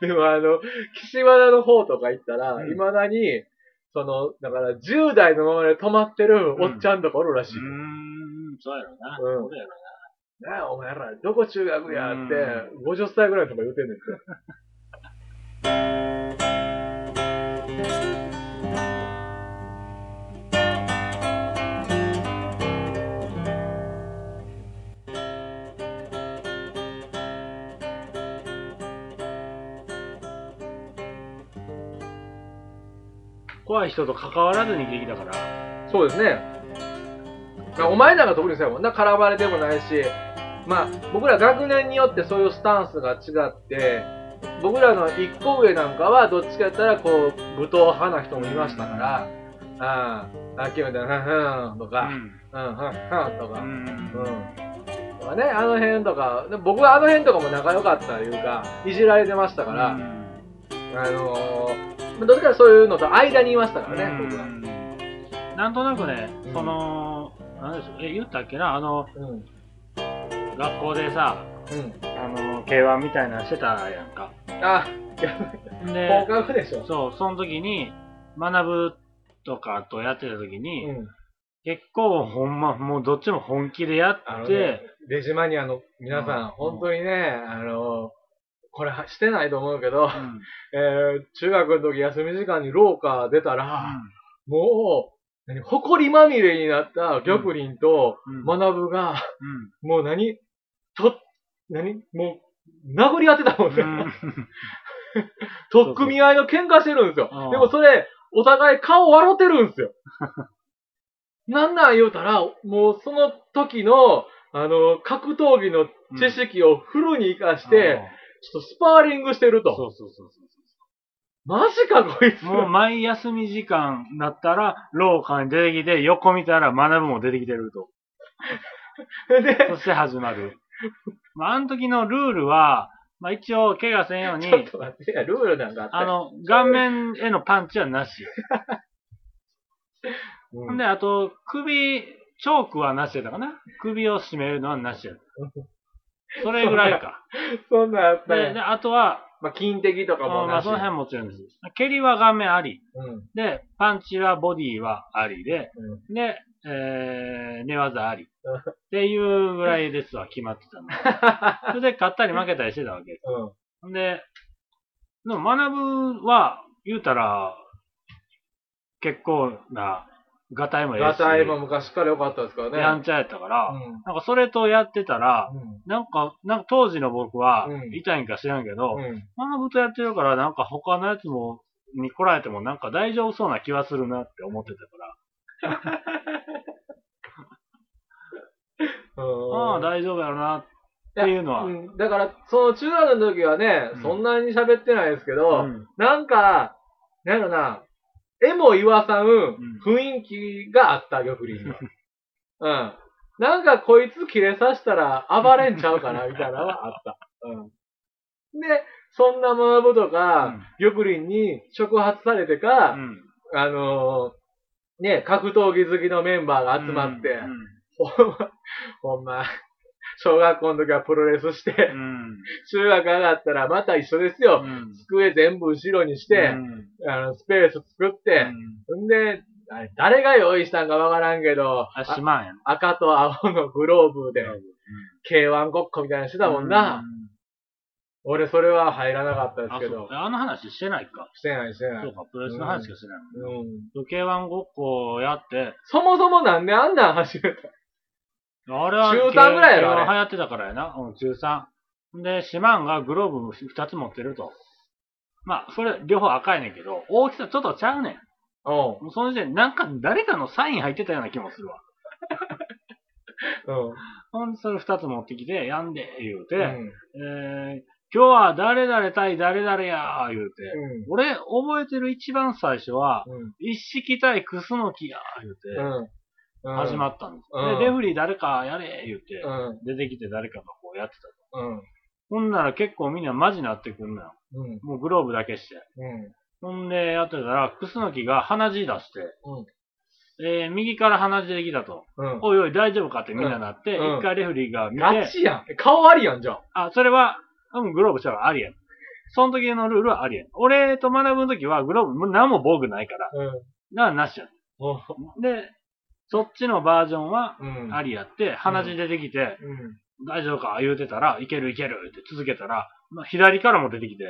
でもあの、岸和田の方とか行ったら、うん未だに、その、だから10代のままで止まってるおっちゃんとかおるらしい。うーん、そうやろな。うんそうやろなあ、お前ら、どこ中学やってう、50歳ぐらいとか言うてんねんて。人と関わらずにできたから。そうですね。まあお前らが特にそうやもんな、絡まれてもないし、まあ、僕ら学年によってそういうスタンスが違って、僕らの一個上なんかはどっちかやったら、こう、武闘派な人もいましたから、ああ、さっきみたいな、ふんとか、うん、ふんふんとか、うん。うん。とかね、あの辺とか、で僕はあの辺とかも仲良かったというか、いじられてましたから、うん。あのー、どっちかそういうのと間にいましたからね、僕は。うんなんとなくねうん、その、なんでしょう、え、言ったっけな、あの、うん。学校でさ、うん。あの、K1 みたいなのしてたやんか。あ、で、放課後でしょ。そう、その時に、学ぶとかとやってた時に、うん。結構ほんま、もうどっちも本気でやって、ね、デジマニアの皆さん、うん本当にね、あの、これはしてないと思うけど、うん。えー、中学の時休み時間に廊下出たら、もう、何、埃まみれになった玉林とうん。学が、うん。もう何、と、何、もう、殴り合ってたもんね。うん。とっくみ合いの喧嘩してるんですよ。うん。でもそれ、お互い顔笑ってるんですよ。なんなん言うたら、もうその時の、あの、格闘技の知識をフルに活かして、ちょっとスパーリングしてると。そうそうそうそマジかこいつ。う。もう毎休み時間になったら、廊下に出てきて、横見たら学ぶも出てきてると。で、そして始まる。まあ、あの時のルールは、まあ一応、怪我せんようにち、ょっと待って、ルールなんかあったあの、顔面へのパンチはなし。うんで、あと、首、チョークはなしやったかな首を絞めるのはなしやった。それぐらいか。そんなんあったで、でね。あとは、まあ、金的とかもなし。まあその辺もちろんです。蹴りは顔面あり。うん。で、パンチはボディはありで、うんで、えー、寝技あり。う んっていうぐらいですわ、決まってたの。それで、勝ったり負けたりしてたわけです。うん。ほんで、でも学ぶは、言うたら、結構な、ガタイもええし、ガタイも昔から良かったですからね。やんちゃやったから、うん。なんかそれとやってたら、うん。なんか、なんか当時の僕はう、ん。痛いんか知らんけど、うん。学ぶとやってるから、なんか他のやつも、に来られてもなんか大丈夫そうな気はするなって思ってたから、うん。ああ、大丈夫やろなっていうのは、うん。だから、その中学の時はね、うん。そんなに喋ってないですけど、うん。なんか、なんやろな、絵も言わさんん雰囲気があった、玉林には。うん。なんかこいつ切れさせたら暴れんちゃうかな、みたいなのはあった。うん。で、そんな学ぶとか、玉林に触発されてか、うんあのーね、格闘技好きのメンバーが集まって、うんほんま、ほんま、小学校の時はプロレスして、うん中学上がったらまた一緒ですよ。うん机全部後ろにして、うんあの、スペース作って、んで、あれ誰が用意したんかわからんけど、赤と青のグローブで、K1 ごっこみたいなのしてたもんな。俺それは入らなかったですあ、けど。あの話してないか。してないしてない。そうか、プロレスの話しかしてないもんね。うん。K1 ごっこやって、そもそもなんであんなん始めたあれは、中三ぐらいやろ K1 あれ流行ってたからやな。うん、中3。で、シマンがグローブ2つ持ってると。まあ、それ、両方赤いねんけど、大きさちょっとちゃうねん。うん。もうその時点で、なんか誰かのサイン入ってたような気もするわ。うん。ほんで、それ2つ持ってきて、やんで、言うて、うん。えー、今日は誰々対誰々やー、言うて。うん。俺、覚えてる一番最初は、うん。一式対クスノキやー、言うて、うん。始まったんです。うんで、レフリー誰かやれ、言うて、うん。出てきて誰かがこうやってたと。うん。ほんなら結構みんなマジになってくんのよ。うん。もうグローブだけして。うん。ほんで、やってたら、クスノキが鼻血出して、うんえー、右から鼻血できたと。うん。おいおい、大丈夫かってみんななって、うん一回レフリーが見ガて、チやん。顔ありやん、じゃん。あ、それは、うん、グローブしたらありやん。その時のルールはありやん。俺と学ぶの時はグローブも何も防具ないから、うん。だからなしやん。おで、そっちのバージョンはうん。ありやって、鼻血出てきて、うん。大丈夫か？言うてたら、いけるいけるって続けたら、まあ、左からも出てきて、う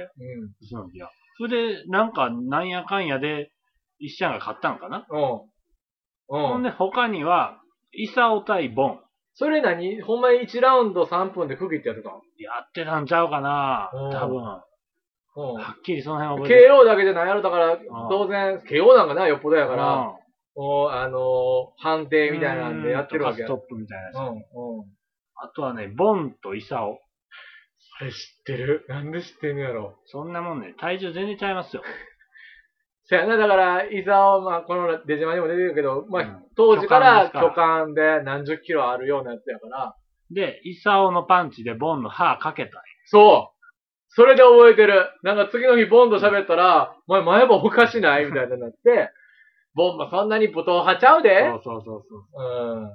ん。その時は。それで、なんか、なんやかんやで、一社が勝ったのかな、うん。うん。ほんで、他には、イサオ対ボン。それ何？ほんまに1ラウンド3分で区切ってやってたのやってたんちゃうかなうん多分。うん。はっきりその辺覚えて KO だけじゃないやろ、だから、当然、KO なんかな、よっぽどやるから、もう、あのー判定みたいなんでやってるわけや。ストップみたいなやつ。うん、うん。あとはね、ボンとイサオ。それ知ってるなんで知ってんのやろ。そんなもんね、体重全然ちゃいますよ。そやな、だから、伊沢、まあ、この出島にも出てるけど、まあ、うん当時から巨漢で何十キロあるようなやつやから、で、イサオのパンチでボンの歯かけたんやそうそれで覚えてる。なんか次の日ボンと喋ったら、お前前歯おかしない？みたいになって、ボンもそんなに武闘派ちゃうでそうそうそうそう。うん。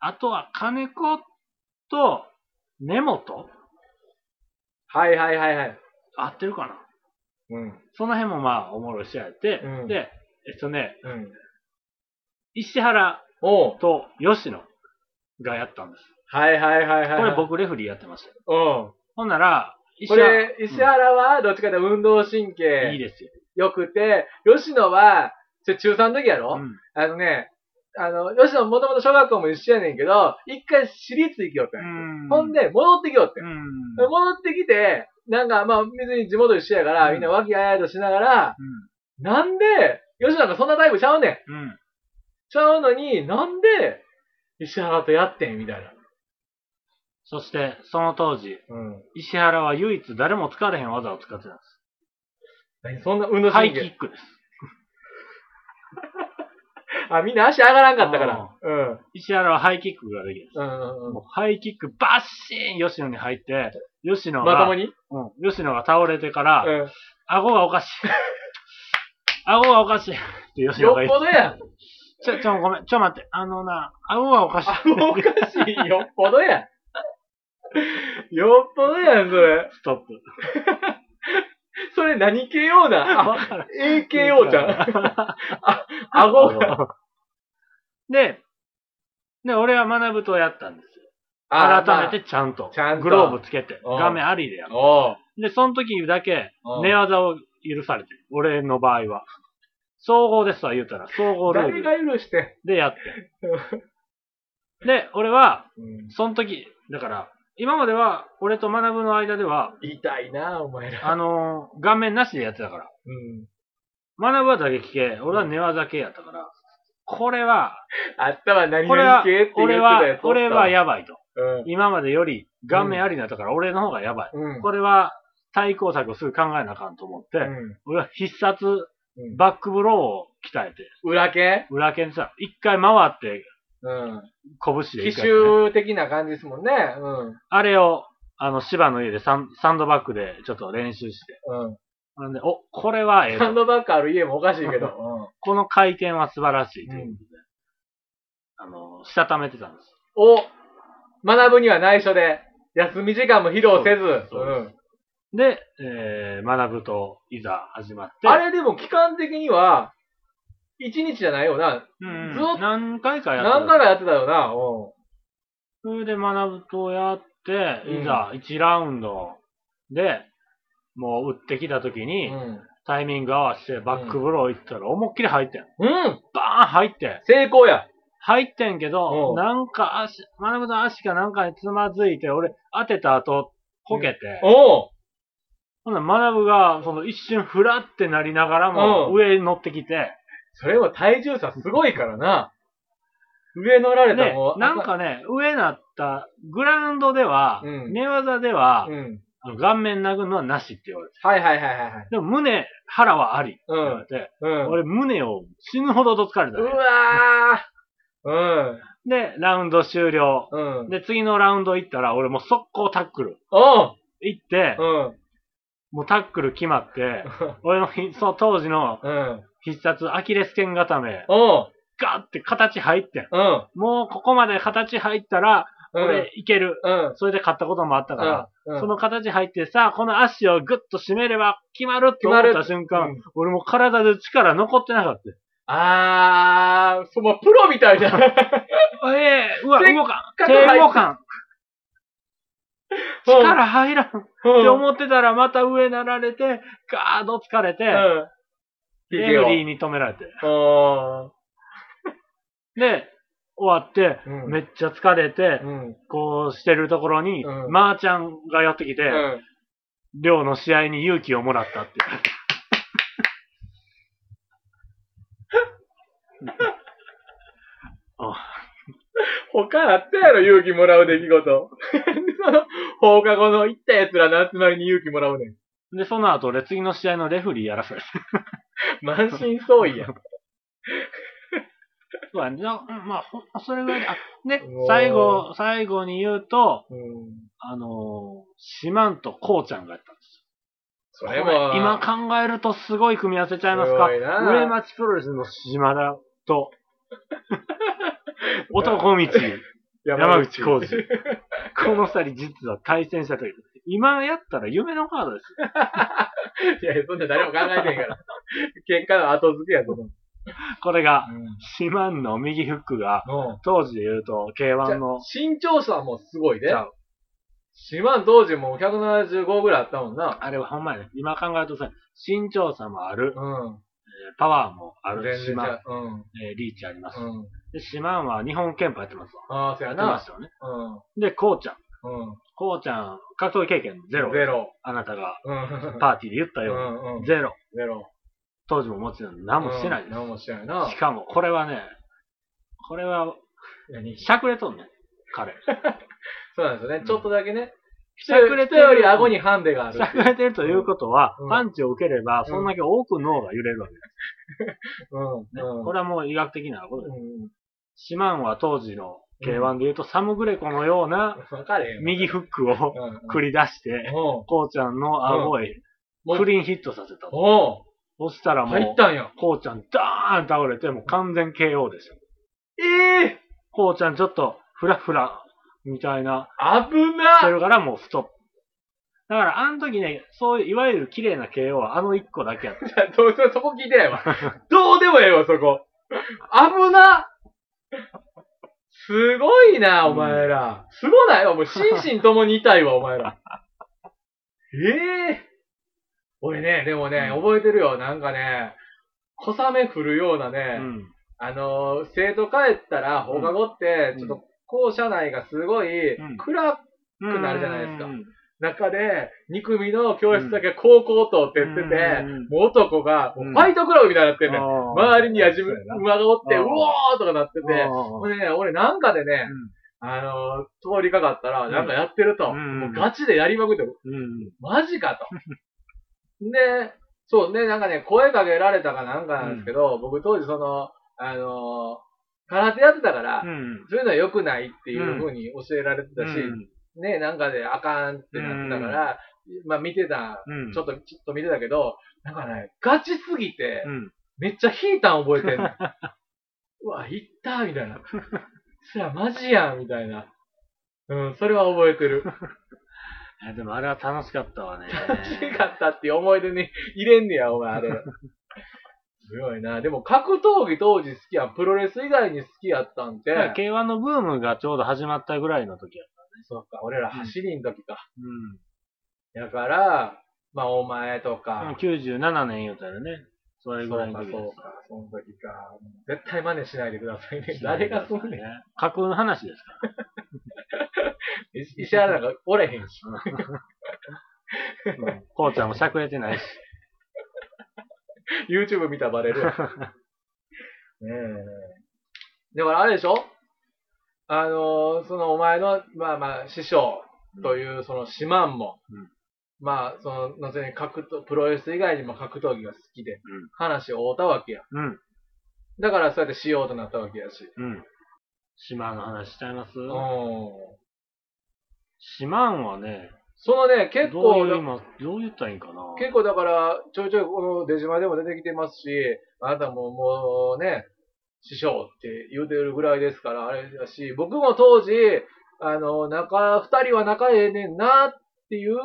あとは、金子と根本？はいはいはいはい。合ってるかな？うん。その辺もまあ、おもろい試合やって、うんで、えっとね、うん。石原と吉野がやったんです。はいはいはいはい。これ。僕レフリーやってましたよ。うん。ほんなら、石これ、石原はどっちかというと運動神うんいい経ですよ。良くて、吉野は、それ中3の時やろ、うんあのね、あの、吉野もともと小学校も一緒やねんけど、一回私立行きよったんやうんほんで、戻ってきよって。うん。戻ってきて、なんか、まあ、別に地元一緒やから、うんみんな和気あいあいとしながら、なんで、吉野がそんなタイプちゃうねん。うん。うん。ちゃうのに、なんで、石原とやってんみたいな。そして、その当時、うん。石原は唯一誰も使われへん技を使ってたんで何そんな運動す。ハイ神経。キックです。あ、みんな足上がらんかったから。うん。石原はハイキックができる。うんうんうんもうハイキックバッシーン吉野に入って、吉野が、まともに？うん、吉野が倒れてから、うん。顎がおかしい。顎がおかしい。って吉野よっが言って。ぽどや。ちょ、ちょ、ごめん、ちょ、待って。あのな、顎がおかしい。あ、おかしい。よっぽどや。よっぽどやん、それ。ストップ。それ何 わからん AKO じゃん。あ、顎が。で、で、俺は学ぶとやったんですよ。あ改めてちゃんと。ちゃんとグローブつけて。うん画面ありでやる。で、その時だけうん、寝技を許されてる。俺の場合は。総合ですわ、言うたら。総合ルール誰が許して？でやって。で、俺は、うんその時、だから、今までは、俺と学ぶの間では、痛いな、お前ら。あのー顔面なしでやってたから。うん。学ぶは打撃系、俺は寝技系やったから、これは、あったわ、何これは々系って、言って俺たやつ、は俺はやばいと。うん。今までより顔面ありになったから、俺の方がやばい。うん。これは、対抗策をすぐ考えなあかんと思って、うん。俺は必殺うんバックブローを鍛えて、裏系裏剣さ、一回回って、うん。拳で奇襲的な感じですもんね。うん。あれを、あの、芝の家でサンサンドバッグでちょっと練習して。うん。なんで、お、これはええとハンドバッグある家もおかしいけど。この回転は素晴らしいということで、あの、したためてたんです。お学ぶには内緒で、休み時間も披露せず。そうですん。で、えー、学ぶといざ始まって。あれでも期間的には、一日じゃないよな。うん、ずっと何回かやって何回かやってたよな。うそれで学ぶとやって、うんいざ1ラウンドで、もう打ってきた時に、ん。タイミング合わせてバックブロー行ったら思いっきり入ってん。うん。うん。バーン入ってん。成功や。入ってんけど、うんなんか足、学ぶの足かなんかにつまずいて、俺当てた後、こけて、おう。ほんなら学ぶが、その一瞬フラってなりながらも、うん上に乗ってきて、それも体重差すごいからな。上乗られたもう。、なんかね、上なった、グラウンドでは、うん寝技では、うん。あの顔面殴るのはなしって言われて。はいはいはいはいはい。でも胸、腹はありって言われて、うん。俺胸を死ぬほどどつかれたうね、わー。で、ラウンド終了。うん。うん。で、次のラウンド行ったら、俺もう速攻タックル。おう。行ってう、ん。もうタックル決まって、俺のひその当時のうん。必殺アキレス腱固め、おう。ガーって形入ってん。うん。もうここまで形入ったら、うん俺いける。うん。それで勝ったこともあったから、うんその形入ってさ、この足をグッと締めれば決まるって思った瞬間、うん俺も体で力残ってなかった。あー、そのプロみたいな。ええうわ、せっ動かん。かく入って手動かん。力入らん。ってうん思ってたらまた上なられて、ガード疲れて、うん。レフリーに止められて。うん。で、終わって、うんめっちゃ疲れて、うん。こうしてるところに、うんまーちゃんがやってきて、うん。寮の試合に勇気をもらったって。あ 他あったやろ、勇気もらう出来事。その、放課後の行った奴らの集まりに勇気もらうねん。で、その後、俺次の試合のレフリーやらされて。満身創痍やん。そうやね。なまあ、ほんそれぐらいで、あ、でうわ、最後、最後に言うと、うん。あのー、シマンとコウちゃんがやったんですよ。それも、今考えるとすごい組み合わせちゃいますか？すごいな上町プロレスの島田と、男道、山口浩二。この二人実は対戦したという。今やったら夢のカードです。いやいや、そんな誰も考えてんから。結果の後付けやと思う。これが、うん。シマンの右フックが、うん当時で言うと、じゃ K1 の、身長差もすごいでち。ゃう島当時も175ぐらいあったもんな。あれはほんまやね。今考えるとさ、身長差もある、うん。パワーもある、全然シマン、ちゃう。うん。えーリーチあります。うん。で、シマンは日本憲法やってますわ。ああ、そうややな。ってますよね。うん。で、こうちゃん。うん。こうちゃん、格闘技経験ゼロ。ゼロ。あなたがうん。パーティーで言ったうように、んうん。ゼロ。ゼロ。当時ももちろん何もしてないです。何もしてないなし。かも、これはね、これは、何？しゃくれとんねん、彼。そうなんですよね。ちょっとだけね。しゃくれて人より顎にハンデがあるし。ゃくれてるということは、うんパンチを受ければ、そんだけ多く脳が揺れるわけです。うん。ねうん。これはもう医学的なことです。うん。シマンは当時の K1 で言うと、サムグレコのような。右フックをうん。繰り出して、こうちゃんの顎へクリーンヒットさせた。そしたらもう。こうちゃんダーン倒れて、もう完全 KO ですよ。ええこうちゃんちょっとフラフラみたいな、危してなるからもうストップ。だからあの時ね、そういういわゆる綺麗な KO はあの1個だけやった。どうせそこ聞いてないわ。どうでもええわ、そこ。危なすごいな、お前ら。すごない？わ、もう心身ともに痛いわ、お前ら。ええ俺ね、でもね、うん覚えてるよ。なんかね、小雨降るようなうね、ん。あのー生徒帰ったら放課後って、うんちょっと校舎内がすごいうん暗くくなるじゃないですかうん中で、2組の教室だけ高校とって言ってて、うん。もう男が、ファイトクラブみたいになってんね周りに矢馬がおって、ううんおーとかなってて、あー。ほんでね、俺なんかでね、あのー通りかかったら、うん。なんかやってると、うん。もうガチでやりまくって。マジかと。で、そうね、なんかね、声かけられたかなんかなんですけど、僕当時その、あのー空手やってたから、うん。そういうのは良くないっていう風に教えられてたし、うんね、なんかであかんってなってたから、まあ見てた、うん。ちょっと、ちょっと見てたけど、なんかね、ガチすぎて、うん。めっちゃ引いたん覚えてんの。うわ、行ったみたいな。そらマジやんみたいな。うん、それは覚えてる。いやでもあれは楽しかったわね。楽しかったっていう思い出に 入れんねや、お前、あれ。すごいな。でも格闘技当時好きやん。プロレス以外に好きやったんて。K1 のブームがちょうど始まったぐらいの時やっそっか、俺ら走りん時か。た。だから、まあ、お前とうん。か。97年言うたらね。それぐらいの時そうか、そうか、その時か。絶対真似しないでくださいね。誰がすんね。架空の話ですか石 石原なんかおれへんし。こうちゃんもしゃくれてないし。YouTube 見たらバレるわ。ねえ。だからあれでしょ？あのーそのお前の、まあまあ、師匠という、その、シマンも、うんまあ、その、後に格闘、プロレス以外にも格闘技が好きで、ん話を追うたわけや。うん。だからそうやってしようとなったわけやし。うん。島の話しちゃいます？うん。島んはね、そのね、結どう構、いう今、どう言ったらいいんかな？結構だから、ちょいちょいこの出島でも出てきてますし、あなたももうね、師匠って言うてるぐらいですから、あれだし、僕も当時、あの、仲、二人は仲ええねんなっていう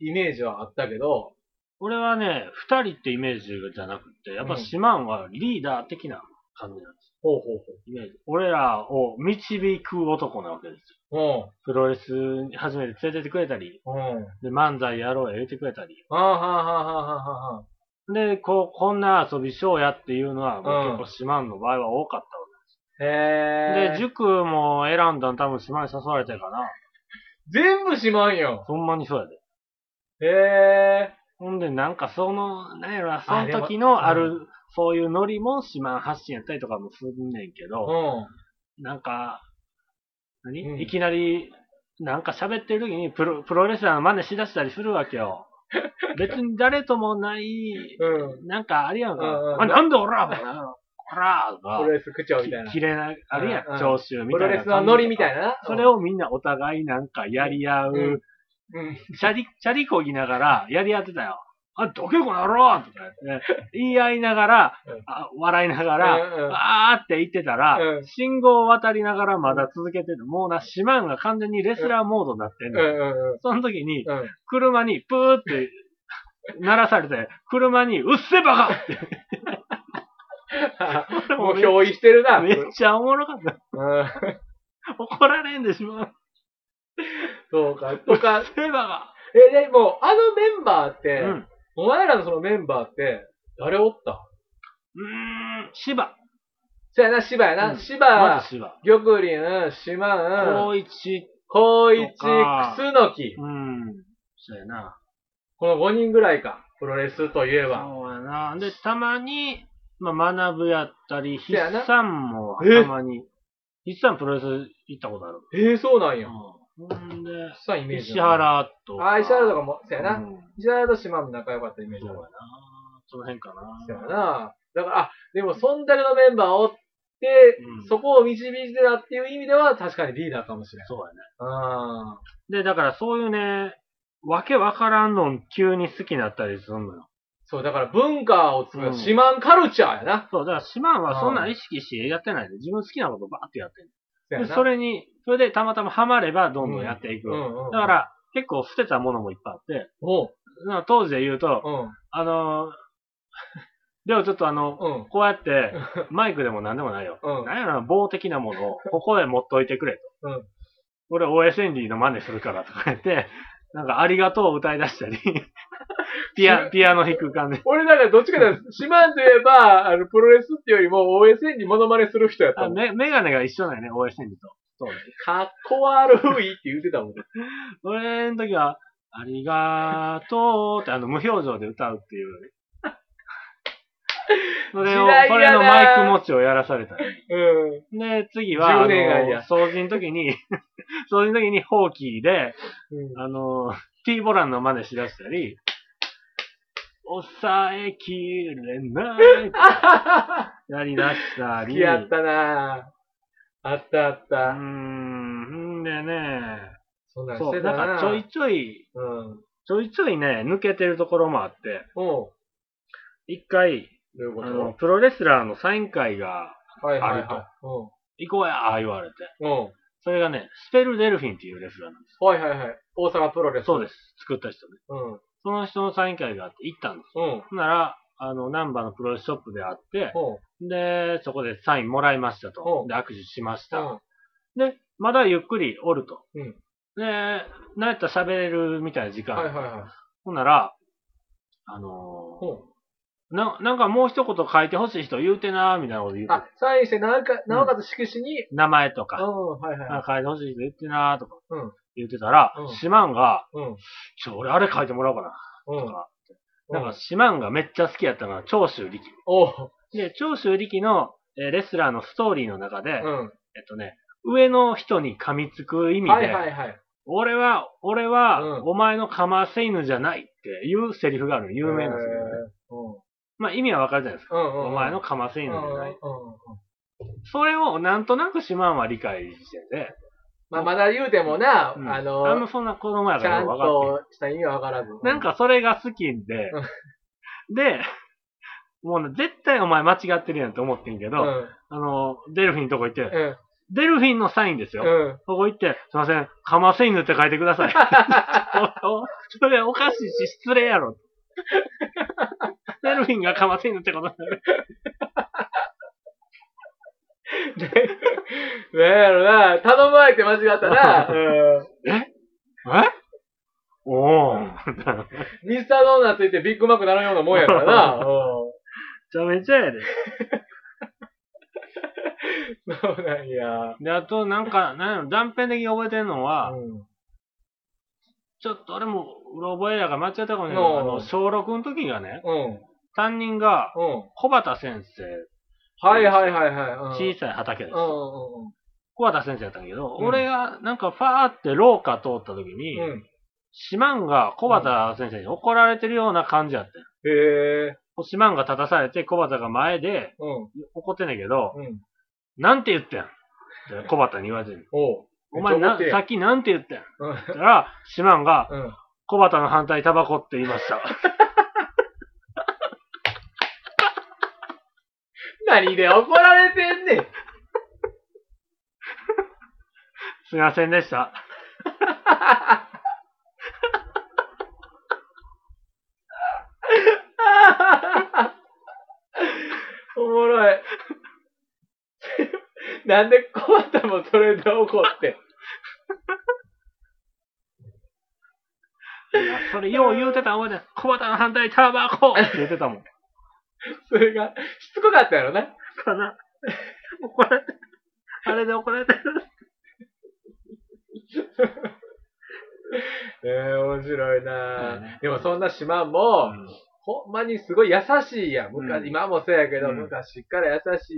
イメージはあったけど、俺はね、二人ってイメージじゃなくて、やっぱシマンはリーダー的な感じなんですほうほうイメージ。俺らを導く男なわけですよ。ほう。プロレスに初めて連れてってくれたり、うん。うん。で、漫才やろうや言ってくれたり。はあはあはあはあはあはあ。で、こう、こんな遊びしようやっていうのは、もううん結構シマンの場合は多かったわへえ。で、塾も選んだん多分島に誘われてるかな。全部しまんよ。ほんまにそうやで。へえ。ほんで、なんかその、なんやろな、その時のある、そういうノリも島発信やったりとかもすんねんけうど、ん。なんか、何、うんいきなり、なんか喋ってる時にプロプロレスラーの真似しだしたりするわけよ。別に誰ともない、うん。なんかあるやんか。うんうんあ、なんで俺らこのこらとかプロ、レス口調みたいな。きれな、あるやん、聴衆みプたいな。ロレスのノリみたいな。な。それをみんなお互いなんかやり合う、うんうん。チャリ、チャリこぎながらやり合ってたよ。あ、どけこの野郎とか言って、言い合いながら、うんあ笑いながら、あーって言ってたら、うん信号を渡りながらまだ続けてる。もうな、シマンが完全にレスラーモードになってんうの。その時に、うん。車にプーって鳴らされて、車に、うっせバカって。もう憑依してるな。めっちゃおもろかった。うん。怒られんでしまう。そうか。とかうっ、せバえ、でも、あのメンバーって、カ。うん。お前らのそのメンバーって、誰おった？うーん、芝。そやな、芝やな。うん芝、まず芝。玉林、島高ん、一。高一、とか楠木。うん。そうやな。この5人ぐらいか。プロレスといえば。そうやな。で、たまに、まあ、学ぶやったり、筆算もえ？たまに。筆算プロレス行ったことある。ええそうなんや。うん。ほんで、さあ、イメージ。石。原とか。あ、石原とかも、そやな。うん石原と島も仲良かったイメージあるそうやな。その辺かな。そやな。だから、あ、でも、そんだけのメンバーをって、うんそこを導いてたっていう意味では、確かにリーダーかもしれん。そうやね。あで、だからそういうね、わけわからんのん急に好きになったりするのよ。そう、だから文化を作る、うんシマンカルチャーやな。そう、だから島はそんなん意識してやってないで、自分好きなことばーってやってる。それに、それでたまたまハマればどんどんやっていく。うんうん。だか、ら、結構捨てたものもいっぱいあって、おう、なんか当時で言うと、うん、あのー、でもちょっとあの、うん。こうやって、マイクでもなんでもないよ。うんなんやろな、棒的なものを、ここで持っといてくれと。うん俺、OSND の真似するからとか言って、なんか、ありがとう歌い出したり、ピア、ピアノ弾く感じ。俺なんかどっちかというと、いえば、あの、プロレスっていうよりも OSN にモノマネする人やったもん。あメメガネが一緒だよね、OSND と。そうね。かっこ悪いって言ってたもん。俺の時は、ありがとうってあの無表情で歌うっていう。それをそれのマイク持ちをやらされたり。うん。で、次は、あ10年愛やの、掃除の時に、掃除の時にホーキーで、うんあの、T ボランの真似しだしたり、抑えきれない やりだしたり。やったなあったあった。ん、んでね、そんなんしそう、てたななんかちょいちょい、うん。ちょいちょいね、抜けてるところもあって、一回、あの、とプロレスラーのサイン会がはいはいあるとはい。行こうや、言われて。それがね、スペルデルフィンっていうレスラーなんです。はいはいはい。大阪プロレス。そうです。作った人ね。うん。その人のサイン会があって行ったんです。うん。なら、あの、ナンバーのプロレスショップであって、うん。で、そこでサインもらいましたとう。んで、握手しました。うん。で、まだゆっくりおると。うんで、なんやったら喋れるみたいな時間。はいはいはい。ほんなら、あのうん。ーな、なんかもう一言書いてほしい人言うてなーみたいなこと言うてあ、サインして、なおかなおかつ色紙に、名前とうん、か、はいはいはあ書いてほしい人言ってなーとかうん言ってたら、うんシマンが、い。うん。ちょ、俺あれ書いてもらおうかな。うんと。か、なんかシマンがめっちゃ好きやったのは長州力。おう。で、長州力の、えーレスラーのストーリーの中で、うん。えっとね、上の人に噛みつく意味で、はいはいはい。俺は、俺は、うんお前のかませ犬じゃないっていうセリフがあるの。有名なセリフね。まあ意味はわかるじゃないですか。うん。うん。お前のかませうん。犬じゃない。うんうんうん。それをなんとなくシマンは理解してて、まあ、まだ言うてもな、うんああんまの、そんな子供やからちゃん分かってとした意味はわからず。んなん、かそれが好きで、で、もうね、絶対お前間違ってるやんって思ってんけど、うん。あの、デルフィンのとこ行って、うん。デルフィンのサインですよ。うん。ここ行って、すいません、カマセイヌって書いてください。お おそれおかしいし失礼やろ。デルフィンがカマセイヌってことになる。で、なんやろな、頼まれて間違ったな。うん。え？おー。めミスタードーナツいてビッグマックなるようなもんやからな。うん。ちゃめちゃやで。そうなんや。で、あと、なんか、なんやろ、断片的に覚えてるのは、うん。ちょっと俺も、うろ覚えやから間違ったかもしれないけうんど、あの、小6の時がね、うん。担任が、うん。小畑先生、はいはいはいはい。うん小さい畑です小畑先生やったんやけど、うん俺が、なんか、ファーって廊下通った時に、うん。うん。シマンが小畑先生に怒られてるような感じやったよ。へえ。シマンが立たされて、小畑が前でうん。怒ってんねんけど、うん。なんて言ってん？って小畑に言われてんのおう。お前な、ささっきなんて言ってん？ってうん。言ったら、シマンが、うん。小畑の反対タバコって言いました。何で怒られてんねん。すいませんでした。おもろい。なんで小畑もそれで怒って。それよう言うてた覚えてる小畑の反対タバコって言ってたもん。それが、しつこかったやろな。かな。怒られて、あれで怒られてる。ええ面白いな、うんでもそんな島も、ほんまにすごい優しいやん。昔、うん今もそうやけど、うん昔から優し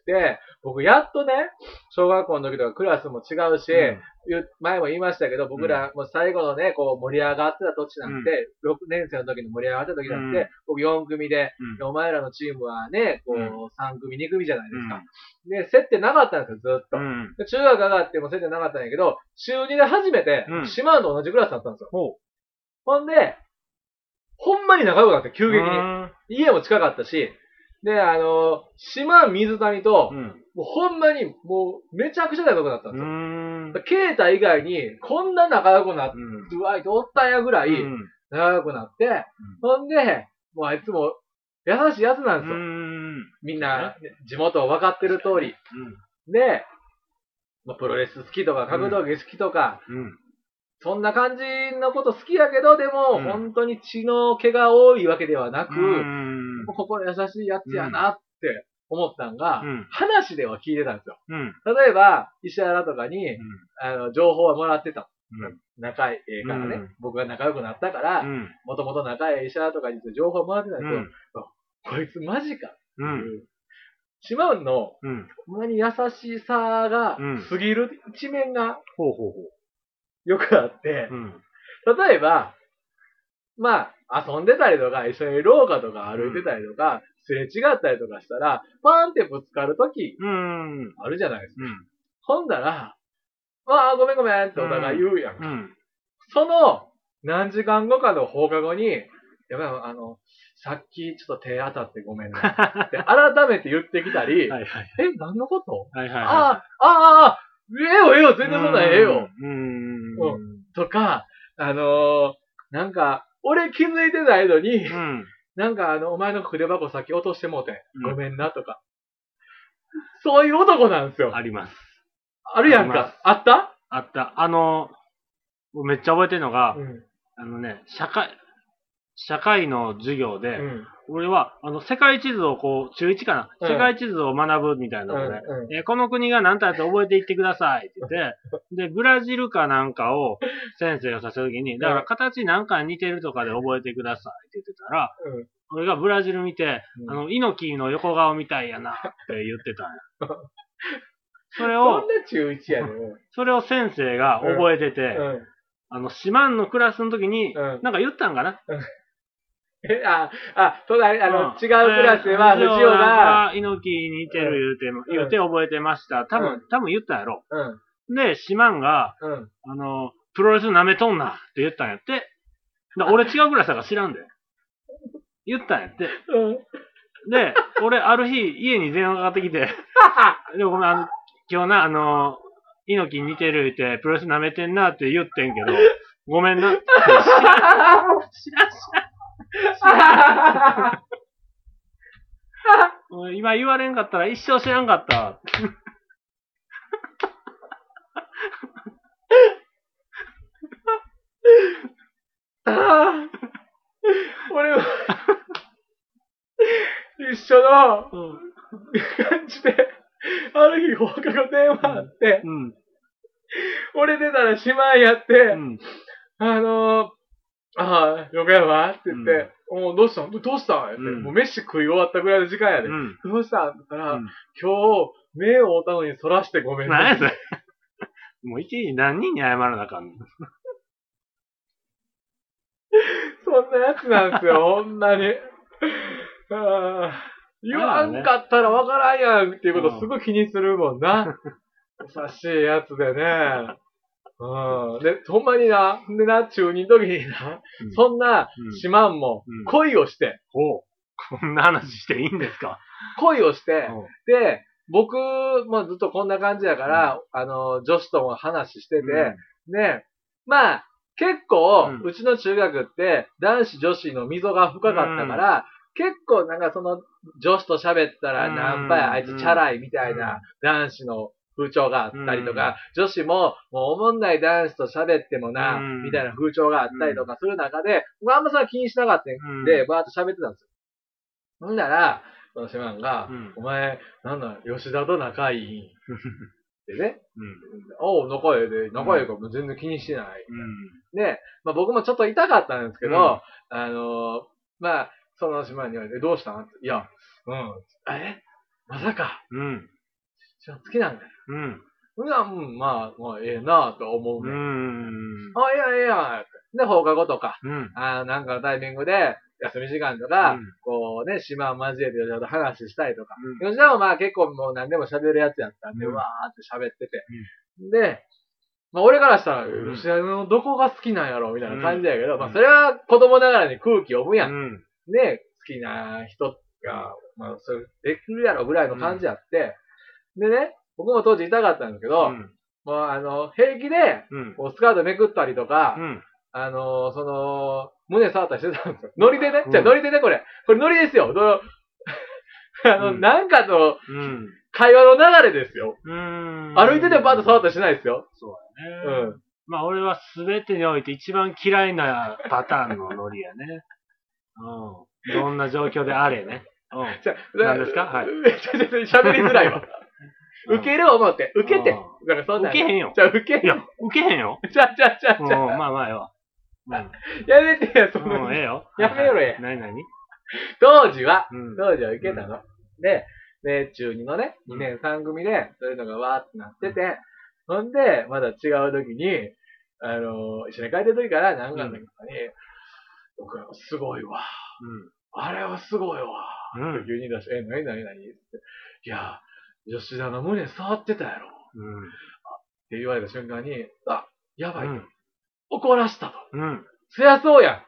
くて、僕やっとね、小学校の時とかクラスも違うし、言う前も言いましたけど、僕らもう最後のね、こう盛り上がってた時なんて、6年生の時に盛り上がってた時なんて、うん僕4組で、お前らのチームはね、こう、うん3組、2組じゃないですか。で、接点なかったんですよ、ずっと。中学上がっても接点なかったんやけど、中2で初めてう、ん島と同じクラスだったんですよ。ほほんで、ほんまに仲良くなって、急う。激に。家も近かったし、で、あの、島水谷と、うん。もうほんまに、もう、めちゃくちゃ仲良くなったんうですよ。ん。ケイタ以外に、こんな仲良くなっうん。て、相手おったんやぐらい、うん。仲良くなって、ほんで、もうあいつも、優しいやつなんですよ。うん。みんな、ね地元分かってる通り。で、まあ、プロレス好きとか、格闘技好きとか、うん。そんな感じのこと好きやけど、でも、うん本当に血の気が多いわけではなく、心優しいやつやなって思ったんが、うん。話では聞いてたんですよ。うん。例えば、石原とかに、うあの、情報はもらってた。ん。仲いいからね、うん僕が仲良くなったから、うん。もともと仲いい石原とかに情報もらってたんですけど、こいつマジかってうん。いう。島の、うん。ほんまに優しさがうん過ぎる一面がよくあって、う。うん。例えば、まあ、遊んでたりとか、一緒に廊下とか歩いてたりとか、すれ違ったりとかしたら、パーンってぶつかるときうん。あるじゃないですか。うん。ほんだら、ああ、ごめんごめんってお互い言うやん。うん。その、何時間後かの放課後に、やばい、あの、さっきちょっと手当たってごめんな。って改めて言ってきたり、はいはい。え、何のこと？はいはいはい。ああ、ああ、ああ、ええよ、ええよ、全然そんなんええよ。うん。とか、あのーなんか、俺気づいてないのに、うん。なんかあの、お前の筆箱先落としてもうて、うんごめんなとか。そういう男なんですよ。あります。あるやんか。あった？あった。あの、めっちゃ覚えてるのが、うん。あのね、社会、社会の授業で、うん。俺は、あの、世界地図をこう、中1かな、うん。世界地図を学ぶみたいなので、うんうん。えーこの国が何とやって覚えていってくださいって言って、で、ブラジルかなんかを先生がさせたときに、だから形なんか似てるとかで覚えてくださいって言ってたら、うん。俺がブラジル見て、うん。あの、猪木の横顔みたいやなって言ってたんや。それをそんな、中1やねん。うんそれを先生が覚えてて、うん。あの、シマンのクラスの時に、うん。なんか言ったんかなえ、あ、あ、隣、あの、うん違うクラスでは、えー藤尾が、猪木に似てる言うて、ん言うて覚えてました。多分、うん多分言ったんやろ。うん、で、シマンが、うん。あの、プロレス舐めとんなって言ったんやって。だ俺違うクラスだから知らんで。言ったんやって。うん。で、俺ある日家に電話がかかってきて、でもごめん、あの、今日な、あの、猪木に似てる言って、プロレス舐めてんなって言ってんけど、ごめんな。知らん、知らん。うん今言われんかったら一生知らんかった。俺は、一緒のうん。感じで、ある日放課後電話あって、うん。俺出たらしまいやって、うん。あのー、ああ、横山って言って、おうどうしたんどうしたんって、うんもう飯食い終わったぐらいの時間やで。うん。どうしたんって言ったら、うん今日、目を追ったのに反らしてごめん何やそれ？もう一日何人に謝らなあかんの？そんなやつなんですよ、ほんまに。ああ言わんかったらわからんやんっていうことすごい気にするもんな。優しいやつでね。うん。で、ほんまにな、でな、中二の時にな、うん。そんなうん、しまんもうん、恋をして、ほう。こんな話していいんですか？恋をして、う。んで、僕もずっとこんな感じやから、あの、女子とも話してて、で、まあ、結構、うちの中学って、男子女子の溝が深かったから、結構なんかその、女子と喋ったらうん。ナンパや、あいつチャラいみたいな男子の風潮があったりとか、女子も、もうおもんない男子と喋ってもな、うん。みたいな風潮があったりとかする中で、僕あんまそれは気にしなかったんうん。で、バーッと喋ってたんですよ。ほんなら、そのシマンが、うん。お前、なんだ、吉田と仲いいん。ってね、うん。おう、仲いいで、仲いいからもう全然気にしてない。うん。で、まあ僕もちょっと痛かったんですけど、うん。あのーまあ、その島に言われて、どうしたん？いや、うん、え？まさか、うん。島好きなんだよ。うん。いや、うん、まあ、まあ、ええなと思ううね。ん。あ、いや、ええやん。で、放課後とか、うん。あーなんかのタイミングで、休み時間とか、うんこうね、島を交えてちょっと話したりとか。うん吉田もまあ結構もう何でも喋るやつやったんで、うんわーって喋ってて。で、まあ俺からしたら、ん吉田のどこが好きなんやろみたいな感じやけど、うんまあそれは子供ながらに空気読むやん。うん。ね、好きな人が、まあそれできるやろぐらいの感じやって、でね、僕も当時痛かったんですけど、うん。もうあの、平気で、うん。こうスカートめくったりとか、うん。あのーその、胸触ったりしてたんですよ。ノリでね。うんじゃあノリでね、これ。これノリですよ。あの、うんなんかのうん。会話の流れですよ。うん。歩いててバーッと触ったりしないですよ。そううやね。ん。まあ俺は全てにおいて一番嫌いなパターンのノリやね。うん。どんな状況であれね。うん。じゃあ、何ですか？はい 喋りづらいわ。受ける思って、受けて。うだからそんなん受けへんよじゃあ受けいや、受けへんよ。じゃあじゃあじゃじゃあまあまあええわ。やめてや、そうん、うん、のええよ。やめろやなになに当時は、うん。当時は受けたの。で、で、中2のね、2年3組で、そういうのがわーってなってて、ほんで、まだ違う時に、あの一緒に帰ってる時から、なんかの時に、僕はすごいわ。あれはすごいわ。うん。うん。急に出して、え、なになになにって。いや、吉田の胸触ってたやろ。っうん。て言われた瞬間に、あ、やばいと。うん怒らしたと。うん。そりゃそうやん。好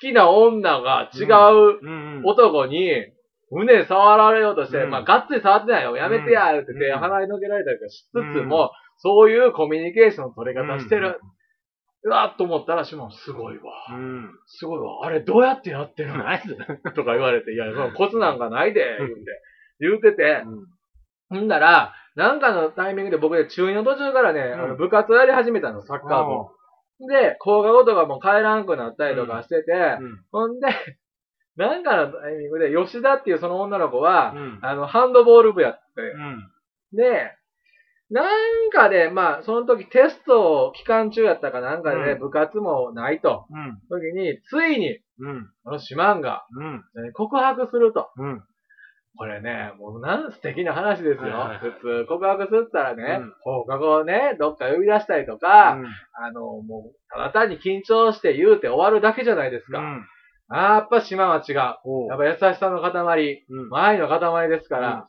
きな女が違ううん。男に、胸触られようとして、うんまあ、がっつり触ってないよ。やめてや、って手うん払いのけられたりとかしつつも、そういうコミュニケーションの取り方してる。うわっと思ったら、シモン、すごいわ。うん。すごいわ。あれ、どうやってやってるの？ナイス。とか言われて、いや、そのコツなんかないで、言うて。言うてて、うん。んだら、なんかのタイミングで僕で中2の途中からね、んあの部活をやり始めたの、サッカー部。で、放課後とかも帰らんくなったりとかしてて、うん。ほんで、なんかのタイミングで、吉田っていうその女の子は、うん。あの、ハンドボール部やって、うん。で、なんかで、まあ、その時テスト期間中やったかなんかで、うん部活もないと、うん。時に、ついに、うん。あのシマンが、うん。ね告白すると。うん。これね、もうなん素敵な話ですよ。はいはいはい普通、告白するったらね、うん放課後ね、どっか呼び出したりとか、うん。あの、もう、ただ単に緊張して言うて終わるだけじゃないですか。うん。あーやっぱ島は違う。やっぱ優しさの塊、うん。愛の塊ですから、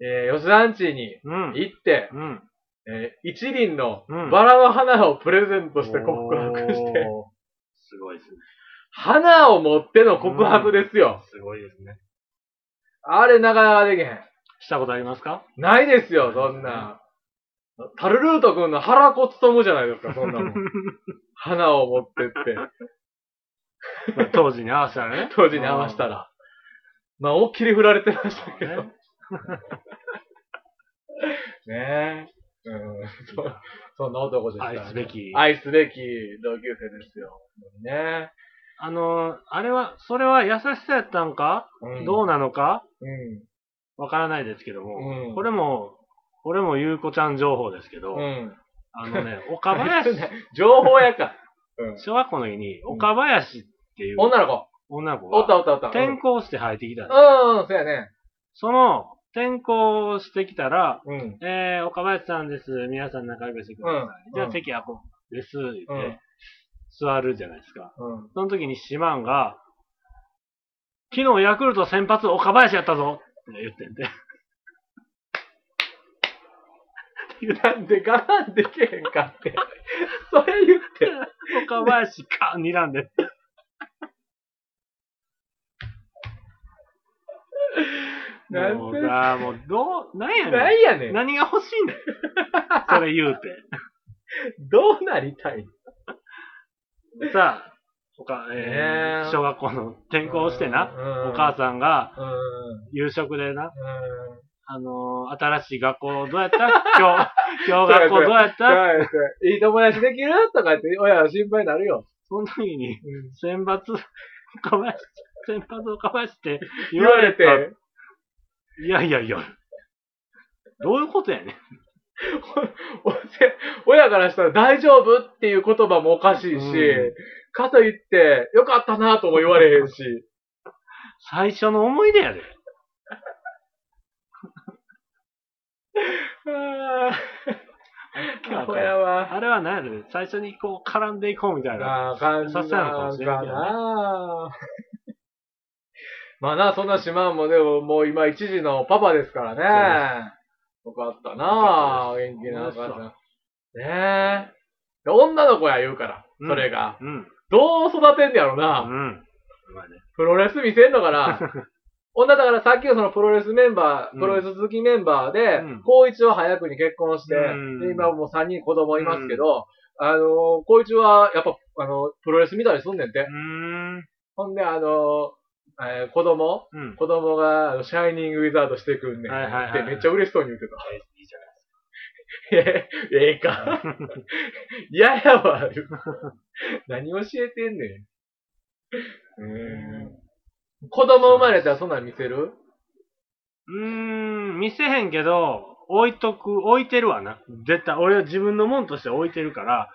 えー、吉田んちにうん。行って、うん。えー一輪のうんバラの花をプレゼントして告白して、すごいですね。花を持っての告白ですよ。すごいですね。あれなかなかできへん。したことありますか？ないですよ、そんな。タルルート君の腹こつとむじゃないですか、そんなもん。花を持ってって、まあ当時に合わせたらね。当時に合わせたら。まあ、思いっきり振られてましたけど。ね ねえ。うん、そそんな男ですから、愛すべき愛すべき同級生ですよ。ねあの、あれは、それは優しさやったんか、うんどうなのか？うん。わからないですけども、うんこれも、これもゆうこちゃん情報ですけど、うん。あのね、岡林、情報やか。うん。小学校の時に、岡林っていう女の子。女の子がおったおったおった。転校して入ってきたの。うん、うん、そうやね。その、転校してきたら、うん。えー、岡林さんです。皆さん仲良くしてください。じゃあ席はここです。言って、うん座るじゃないですか。うん。その時にシマンが、昨日ヤクルト先発岡林やったぞって言ってんで。なんで我慢できへんかって。それ言って。岡林か、睨んで。なんで？さ、もうどう、なんやなねんやねん。ん。何が欲しいねん。それ言う どうなりたい？て。さあ、他、えー、小学校の転校してな、うんお母さんが。夕食でな、うん。あのー新しい学校どうやった？今日、今日学校どうやった？はいいい友達できる？とか言って、親は心配になるよ。その時に、うん選抜、岡林、選抜岡林って言言われて、いやいやいや、どういうことやねん。親からしたら大丈夫？っていう言葉もおかしいし、うんかといって、よかったなとも言われへんし。最初の思い出やで。ああ、親は。あれは何やろね。最初にこう絡んでいこうみたいな。ああ、感じさせたのかもしれんけどねな。まあな、そんな島もでももう今一時のパパですからね。よかったな元気な赤ちゃん。ねえ。で女の子や言うから、うんそれが。うん。どう育てんねやろうな。ん。まあね。プロレス見せんのかな 女だからさっきのそのプロレスメンバー、うんプロレス好きメンバーでうん、高一は早くに結婚して、うんで今もう3人子供いますけど、あの、高一はやっぱ、あの、プロレス見たりすんねんてう。ーん。ほんで、あの、えー子供？うん。子供が、あのシャイニングウィザードしてくんねん。はいはいめっちゃ嬉しそうに言ってた。いいじゃないえ ええか。嫌やわ。何教えてんねん。うーん子供生まれたらそんなん見せる？うーん、見せへんけど、置いとく、置いてるわな。絶対、俺は自分のもんとして置いてるから、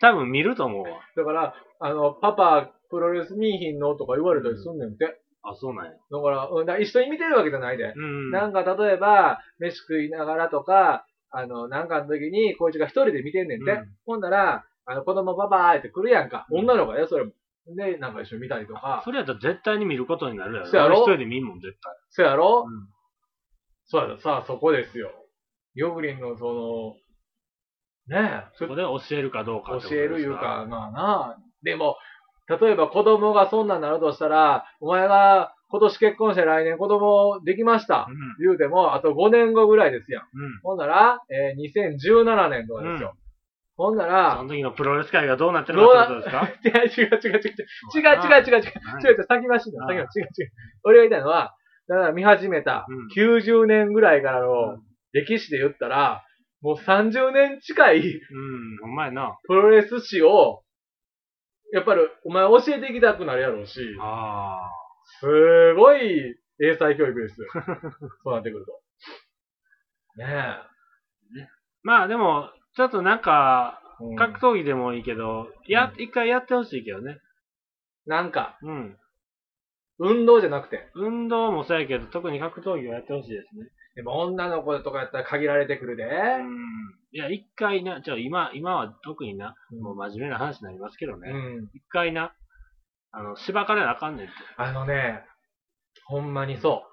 多分見ると思うわ。だから、あの、パパ、プロレス見いひんのとか言われたりすんねんて。あ、そうなんや。だから、うん、だから一緒に見てるわけじゃないで。うん。なんか、例えば、飯食いながらとか、あの、なんかの時に、こいつが一人で見てんねんて。うんほんなら、あの、子供パパーって来るやんか。うん女の子や、それも。で、なんか一緒に見たりとか。それやったら絶対に見ることになるやろ。そうやろ？俺一人で見んもん、絶対。そやろ、うんそうやさあ、そこですよ。ヨグリンのその、ねえ、そこで教えるかどうかってこと教えるいうか、まあなあ。でも、例えば子供がそんなんなるとしたら、お前が今年結婚して来年子供できました。うん、言うても、あと5年後ぐらいですよ。うん、ほんなら、えー、2017年とかですよ。うん、ほんなら、その時のプロレス界がどうなってるかってことですか？違う違う違う違う。違う違う違う違う。違う違う。先走るの。先走る。違う違う。俺が言いたいのは、だから見始めた90年ぐらいからの歴史で言ったら、もう30年近い、うん、お前な。プロレス史をやっぱりお前教えていきたくなるやろうし、ああ。すごい英才教育ですよ。そうなってくると。ねまあでも、ちょっとなんか、え。うん格闘技でもいいけど、や、一回やってほしいけどね。なんか、うん。運動じゃなくて。運動もそうやけど、特に格闘技はやってほしいですね。でも女の子とかやったら限られてくるで。うん。いや、一回な、ちょ、今、今は特にな、うんもう真面目な話になりますけどね。うん。一回な、あの、しばかれなあかんねんって。あのね、ほんまにそ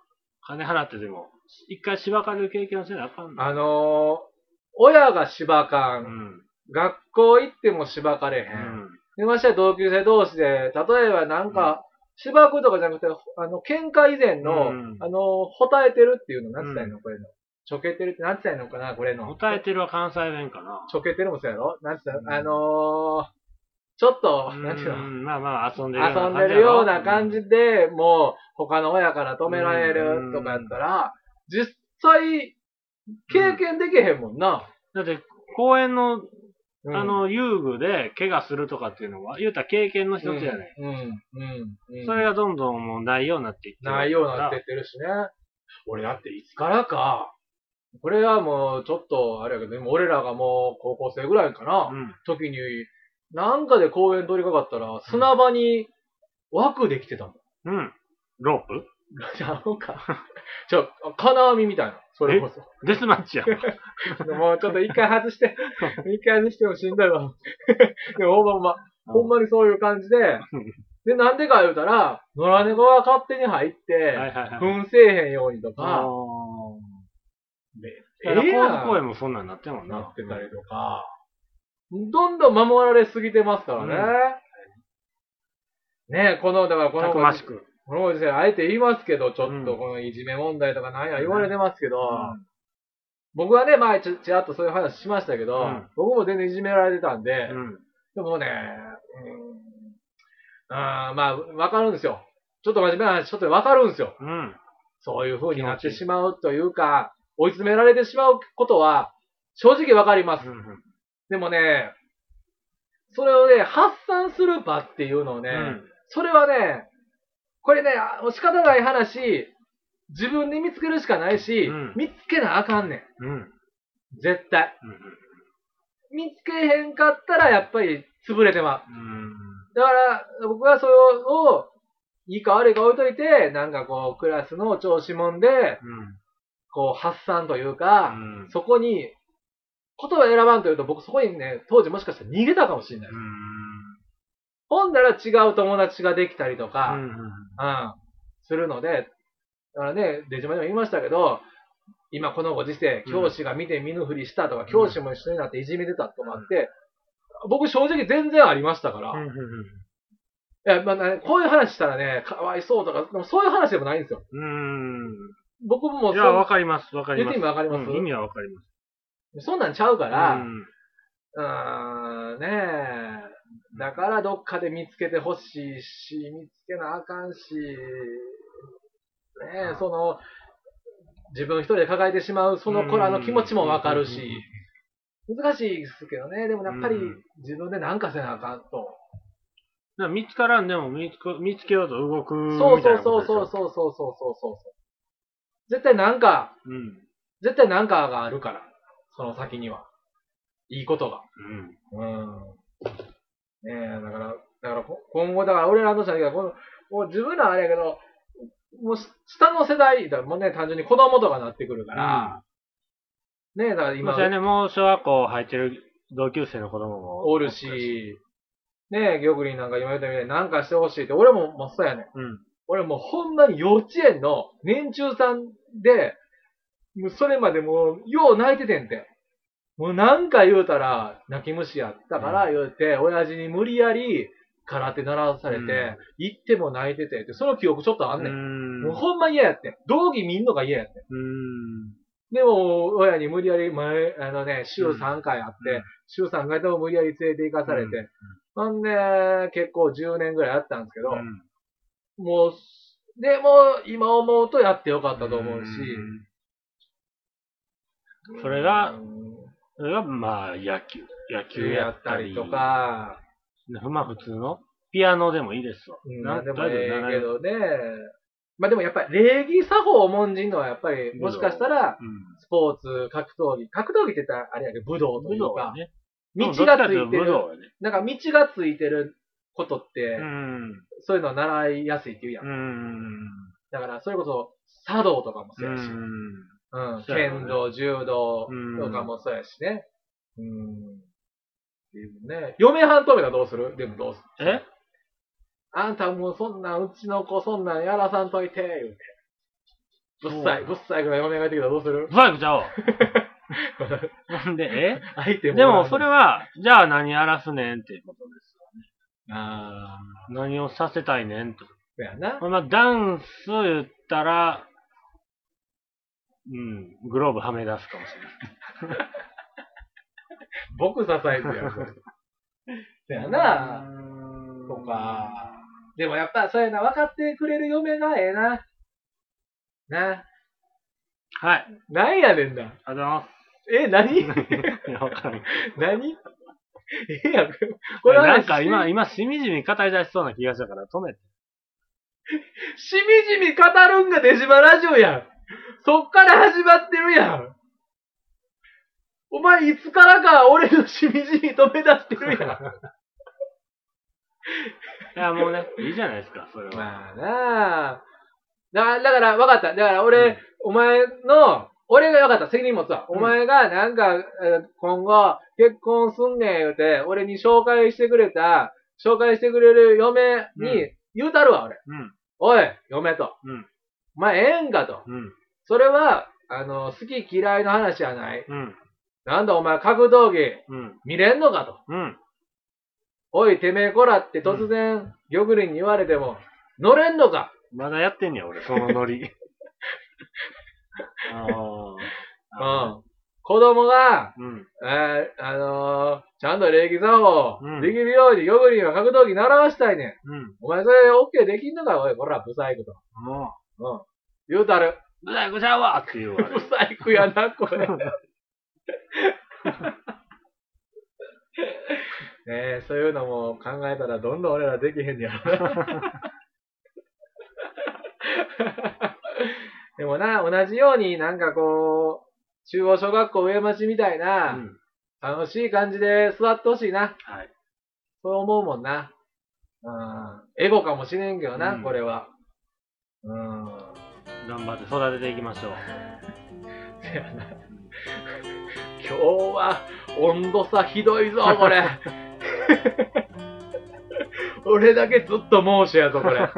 金払ってでも、一回しばかれる経験をせなあかんう。の。あのー親が芝か、うんん。学校行っても芝かれへ。うんん。で、ましてや同級生同士で、例えばなんか、芝くとかじゃなくて、あの、喧嘩以前の、うんあの、ほたえてるっていうの、なんつったらいいの、これの。ちょけてるってなんて言ったらいいのかな、これの。歌えてるは関西弁かな。ちょけてるもそうやろ？なんて言ったうんら、あのー、ちょっと、なんていうの？うんまあまあ、遊んでるような遊んでるようなじ感じで、もう他の親から止められるとかやったら、実際、経験できへんもんな。だって、公園の、うんあ、の、遊具で怪我するとかっていうのは、言うたら経験の一つやね、うん。うん。うん。それがどんどんもうないようになっていってるないようになってってるしね。俺だっていつからか、これはもうちょっと、あれやけど、でも俺らがもう高校生ぐらいかな、うん。時に、なんかで公園通りかかったら、砂場に枠できてたもん。うん。ロープ？ちゃうか。ちょ、金網みたいな。それこそ。デスマッチやわ。もうちょっと一回外して、一回外してもしんどいわ。でもほんまほんま、ほんまにそういう感じで、で、なんでか言うたら、野良猫が勝手に入って、はいはいはい。噴せえへんようにとあか、だから、ええやん高校公園もそんなんなってんもんな。なってたりとか、どんどん守られすぎてますからね。ねえ、この、だからこの、たくましく。このご時世、あえて言いますけど、ちょうんっとこのいじめ問題とかなんや言われてますけど、うん僕はね、前ちちらっとそういう話しましたけど、うん僕も全然いじめられてたんで、うん。でもね、うん、あーまあ、わかるんですよ。ちょっと真面目な話、ちょっとわかるんですよ。うん。そういう風になってしまうというか、追い詰められてしまうことは、正直わかります。うんでもね、それをね、発散する場っていうのをね、うんそれはね、これね、あ仕方ない話、自分で見つけるしかないし、うん見つけなあかんねうん。うん。ん。絶対。うん見つけへんかったら、やっぱり潰れてまう。うん。だから、僕はそれを、いいか悪いか置いといて、なんかこう、クラスの調子もんで、うん。こう、発散というか、うんそこに、言葉選ばんというと、僕そこにね、当時もしかしたら逃げたかもしれない。ほんなら違う友達ができたりとか、うん。うん、するので、だからね、出島でも言いましたけど、今このご時世、うん教師が見て見ぬふりしたとか、教師も一緒になっていじめてたとかあって、僕正直全然ありましたから、いうん。や、まあね、こういう話したらね、かわいそうとか、でもそういう話でもないんですよ。うん。僕もそいや、わかります、わかります。言って意味わかります？うん意味はわかります。そんなんちゃうから、うんうーん、ねえ。だからどっかで見つけてほしいし、見つけなあかんし、ねえ、その、自分一人で抱えてしまうその子らの気持ちもわかるし、難しいですけどね。でもやっぱりうん自分で何かせなあかんと。見つからんでも見つけ見つけようと動くみたいなそう。そうそうそうそうそうそうそう。絶対なんか、うん。絶対なんかがあるから。その先には。いいことが。うん。うん。ねえ、だから、だからこ今後、だから俺らの世代が、このもう自分らはあれやけど、もう下の世代だもんね、単純に子供とかなってくるから、ねえ、だから今今、、ね、もう小学校入ってる同級生の子供もおるし、ねえ、ギョグリンなんか今言ったみたいになんかしてほしいって、俺ももうそうやねん。うん。俺もうほんまに幼稚園の年中さんで、もうそれまでもう、よう泣いててんて。もうなんか言うたら、泣き虫やったから言うて、親父に無理やり空手習わされて、うん行っても泣いてて、でその記憶ちょっとあんねん。んもうほんま嫌やってん。道着見んのが嫌やってん。うん。でも、親に無理やり前、あのね、週3回あって、うん週3回とも無理やり連れて行かされて、うんほんで、結構10年ぐらいやったんですけど、うんもう、でも、今思うとやってよかったと思うし。それがうんそれが、まあ、野球。野球ややったり。とか、まあ、普通のピアノでもいいですわ。うんなでもええけどね。まあでもやっぱり礼儀作法を重んじんのはやっぱり、もしかしたら、うん。スポーツ、格闘技、格闘技って言ったらあれやけど、武道というか武道は、ね。道がついてる。なんか道がついてることって、うん。そういうの習いやすいって言うやん。うん。だから、それこそ、茶道とかもそううやし、ん。うん、剣道、柔道うんとかもそうやしね。うん。っていうね。嫁はんとめたらどうする？でもどうする？え？あんたもうそんなん、うちの子そんなんやらさんといて、言うて。ぶっさい、ぶっさいぐらい嫁がいてきたらどうするブサイクちゃおう。なんで、え？相手も。でも、それは、じゃあ何やらすねんっていうことああ、よ。何をさせたいねんと。そうやな。まあ、ダンス言ったら、うん、グローブはめ出すかもしれない。僕支えてやる。そやなとか。でもやっぱそうやな、分かってくれる嫁がええな。な。はい。なんやねんな。ありがとうございます。え、何？いや、わかんない。何？ええやん。これはなんか今、今、しみじみ語り出しそうな気がしたから止めて。しみじみ語るんがデジマラジオやん。そっから始まってるやん。お前いつからか俺のしみじみ止め出してるやん。いや、もうね、いいじゃないですか、それは。まあなあ。だだから、分かった。だから俺、うんお前の、俺が分かった。責任持つわ。うんお前がなんか、えー今後、結婚すんねん言うて、俺に紹介してくれた、紹介してくれる嫁うに言うたるわ、俺。うん。おい、嫁と。うん。お前ええんかと。うん。それは、あの、好き嫌いの話じゃない。うん。なんだお前格闘技うん。見れんのかと。うん。おい、てめえこらって突然、玉林に言われても、乗れんのかまだやってんねや、俺、そのノリ。あうあ。ん。子供が、うん。えー、あのー、ちゃんと礼儀作法うんできるように、玉林は格闘技習わしたいねん。うん。お前それ OK できんのか？おい、こら、ブサイクと。もうん。言うたる。う、うざいぐちゃうわっていうわ。ブサイクやな、これ。ねえ、そういうのも考えたらどんどん俺らできへんねやろな。でもな、同じようになんかこう、中央小学校上町みたいうな、ん。楽しい感じで座ってほしいな。はい。そう思うもんな。うん。エゴかもしれんけどな、うんこれは。うん。頑張って育てていきましょう。せやな。今日は温度差ひどいぞ、これ。俺だけずっと猛暑やぞ、これ。